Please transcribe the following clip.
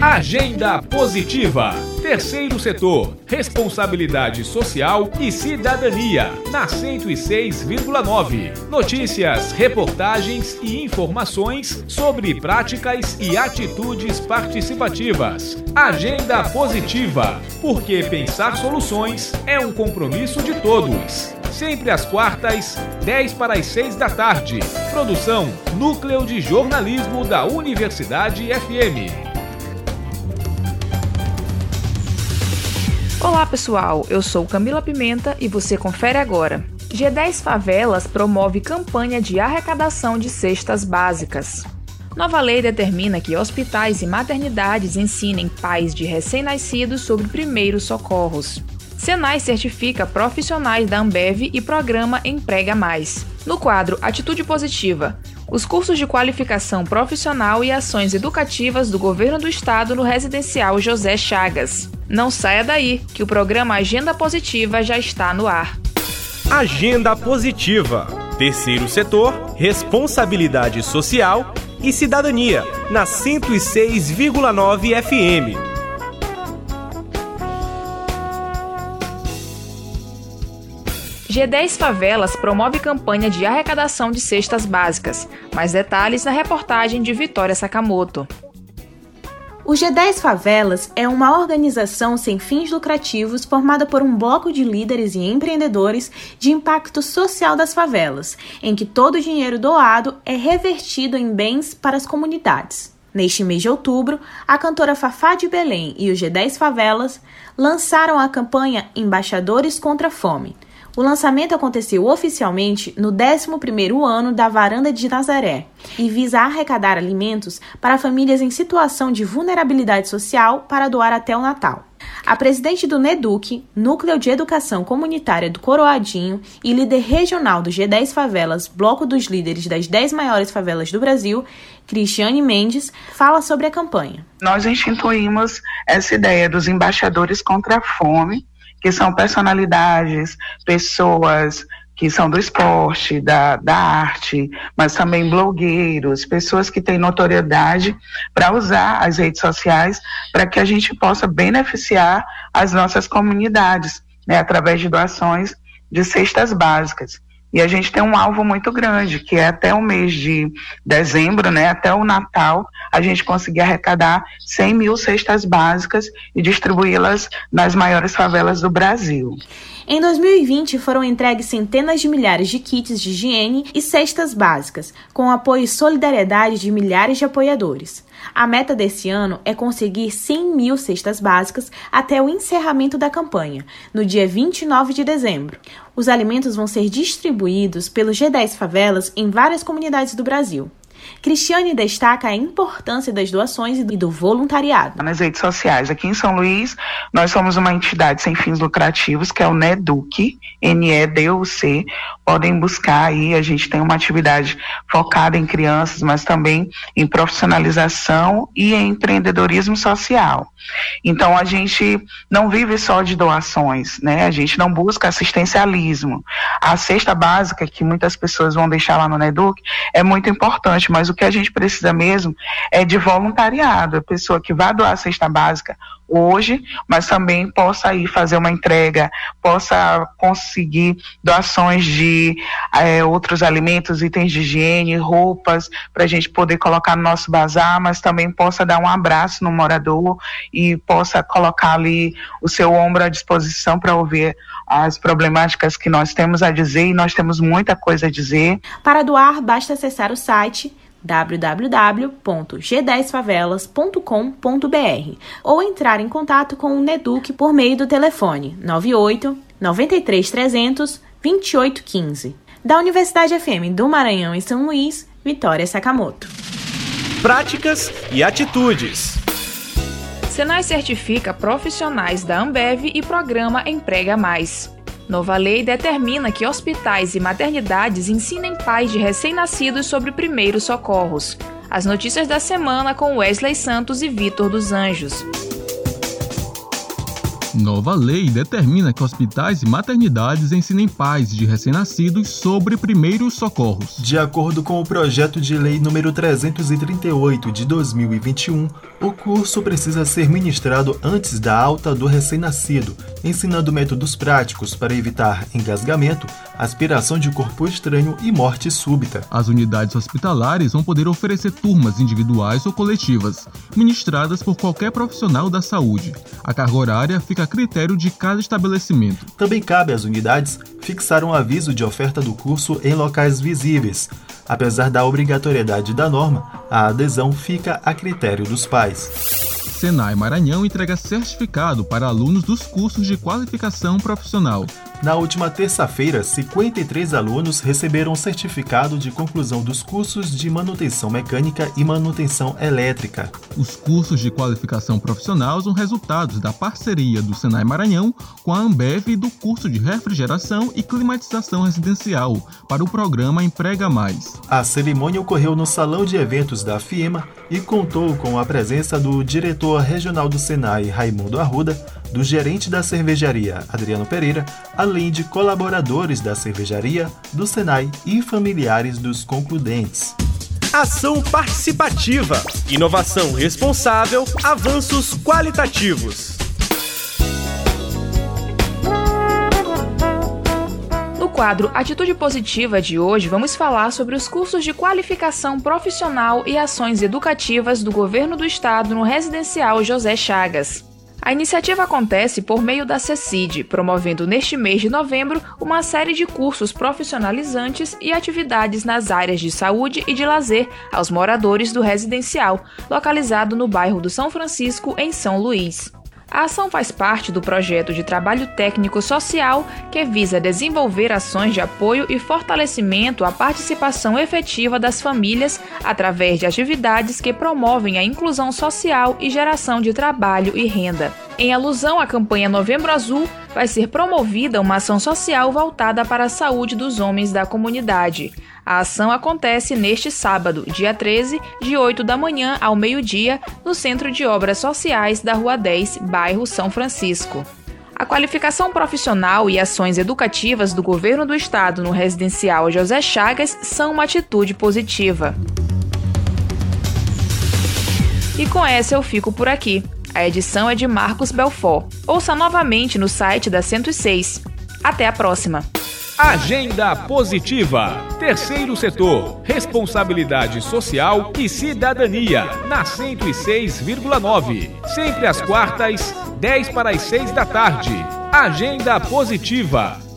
Agenda Positiva. Terceiro setor, responsabilidade social e cidadania, na 106,9. Notícias, reportagens e informações sobre práticas e atitudes participativas. Agenda Positiva, porque pensar soluções é um compromisso de todos. Sempre às quartas, 10 para as 6 da tarde. Produção Núcleo de Jornalismo da Universidade FM. Olá pessoal, eu sou Camila Pimenta e você confere agora. G10 Favelas promove campanha de arrecadação de cestas básicas. Nova lei determina que hospitais e maternidades ensinem pais de recém-nascidos sobre primeiros socorros. Senai certifica profissionais da Ambev e programa Emprega Mais. No quadro Atitude Positiva, os cursos de qualificação profissional e ações educativas do governo do estado no residencial José Chagas. Não saia daí, que o programa Agenda Positiva já está no ar. Agenda Positiva. Terceiro setor, responsabilidade social e cidadania, na 106,9 FM. G10 Favelas promove campanha de arrecadação de cestas básicas. Mais detalhes na reportagem de Vitória Sakamoto. O G10 Favelas é uma organização sem fins lucrativos formada por um bloco de líderes e empreendedores de impacto social das favelas, em que todo o dinheiro doado é revertido em bens para as comunidades. Neste mês de outubro, a cantora Fafá de Belém e o G10 Favelas lançaram a campanha Embaixadores contra a Fome o lançamento aconteceu oficialmente no 11º ano da Varanda de Nazaré e visa arrecadar alimentos para famílias em situação de vulnerabilidade social para doar até o Natal. A presidente do NEDUC, Núcleo de Educação Comunitária do Coroadinho e líder regional do G10 Favelas, bloco dos líderes das 10 maiores favelas do Brasil, Cristiane Mendes, fala sobre a campanha. Nós instituímos essa ideia dos embaixadores contra a fome, que são personalidades, pessoas que são do esporte, da, da arte, mas também blogueiros, pessoas que têm notoriedade para usar as redes sociais para que a gente possa beneficiar as nossas comunidades, né, através de doações de cestas básicas. E a gente tem um alvo muito grande, que é até o mês de dezembro, né, até o Natal, a gente conseguir arrecadar 100 mil cestas básicas e distribuí-las nas maiores favelas do Brasil. Em 2020, foram entregues centenas de milhares de kits de higiene e cestas básicas, com apoio e solidariedade de milhares de apoiadores. A meta desse ano é conseguir 100 mil cestas básicas até o encerramento da campanha, no dia 29 de dezembro. Os alimentos vão ser distribuídos pelo G10 Favelas em várias comunidades do Brasil. Cristiane destaca a importância das doações e do voluntariado. Nas redes sociais, aqui em São Luís, nós somos uma entidade sem fins lucrativos, que é o NEDUC, N-E-D-U-C. Podem buscar aí, a gente tem uma atividade focada em crianças, mas também em profissionalização e em empreendedorismo social. Então, a gente não vive só de doações, né? A gente não busca assistencialismo. A cesta básica, que muitas pessoas vão deixar lá no NEDUC, é muito importante, mas o que a gente precisa mesmo é de voluntariado, a pessoa que vai doar a cesta básica hoje, mas também possa ir fazer uma entrega, possa conseguir doações de é, outros alimentos, itens de higiene, roupas, para a gente poder colocar no nosso bazar, mas também possa dar um abraço no morador e possa colocar ali o seu ombro à disposição para ouvir as problemáticas que nós temos a dizer e nós temos muita coisa a dizer. Para doar, basta acessar o site www.g10favelas.com.br ou entrar em contato com o Neduc por meio do telefone 98 93 300 2815. Da Universidade FM do Maranhão em São Luís, Vitória Sakamoto. Práticas e atitudes. Senai certifica profissionais da Ambev e programa Emprega Mais. Nova lei determina que hospitais e maternidades ensinem pais de recém-nascidos sobre primeiros socorros. As notícias da semana com Wesley Santos e Vitor dos Anjos. Nova lei determina que hospitais e maternidades ensinem pais de recém-nascidos sobre primeiros socorros. De acordo com o projeto de lei número 338 de 2021, o curso precisa ser ministrado antes da alta do recém-nascido, ensinando métodos práticos para evitar engasgamento, aspiração de corpo estranho e morte súbita. As unidades hospitalares vão poder oferecer turmas individuais ou coletivas, ministradas por qualquer profissional da saúde. A carga horária fica critério de cada estabelecimento. Também cabe às unidades fixar um aviso de oferta do curso em locais visíveis. Apesar da obrigatoriedade da norma, a adesão fica a critério dos pais. Senai Maranhão entrega certificado para alunos dos cursos de qualificação profissional. Na última terça-feira, 53 alunos receberam o certificado de conclusão dos cursos de manutenção mecânica e manutenção elétrica. Os cursos de qualificação profissional são resultados da parceria do Senai Maranhão com a Ambev e do curso de refrigeração e climatização residencial para o programa Emprega Mais. A cerimônia ocorreu no salão de eventos da FIEMA e contou com a presença do diretor regional do Senai, Raimundo Arruda, do gerente da cervejaria, Adriano Pereira, além de colaboradores da cervejaria, do Senai e familiares dos concludentes. Ação participativa, inovação responsável, avanços qualitativos. No quadro Atitude Positiva de hoje, vamos falar sobre os cursos de qualificação profissional e ações educativas do governo do estado no residencial José Chagas. A iniciativa acontece por meio da CECID, promovendo neste mês de novembro uma série de cursos profissionalizantes e atividades nas áreas de saúde e de lazer aos moradores do residencial, localizado no bairro do São Francisco, em São Luís. A ação faz parte do projeto de trabalho técnico social que visa desenvolver ações de apoio e fortalecimento à participação efetiva das famílias através de atividades que promovem a inclusão social e geração de trabalho e renda. Em alusão à campanha Novembro Azul, vai ser promovida uma ação social voltada para a saúde dos homens da comunidade. A ação acontece neste sábado, dia 13, de 8 da manhã ao meio-dia, no Centro de Obras Sociais da Rua 10, bairro São Francisco. A qualificação profissional e ações educativas do governo do estado no residencial José Chagas são uma atitude positiva. E com essa eu fico por aqui. A edição é de Marcos Belfort. Ouça novamente no site da 106. Até a próxima! Agenda Positiva. Terceiro setor. Responsabilidade social e cidadania. Na 106,9. Sempre às quartas, 10 para as 6 da tarde. Agenda Positiva.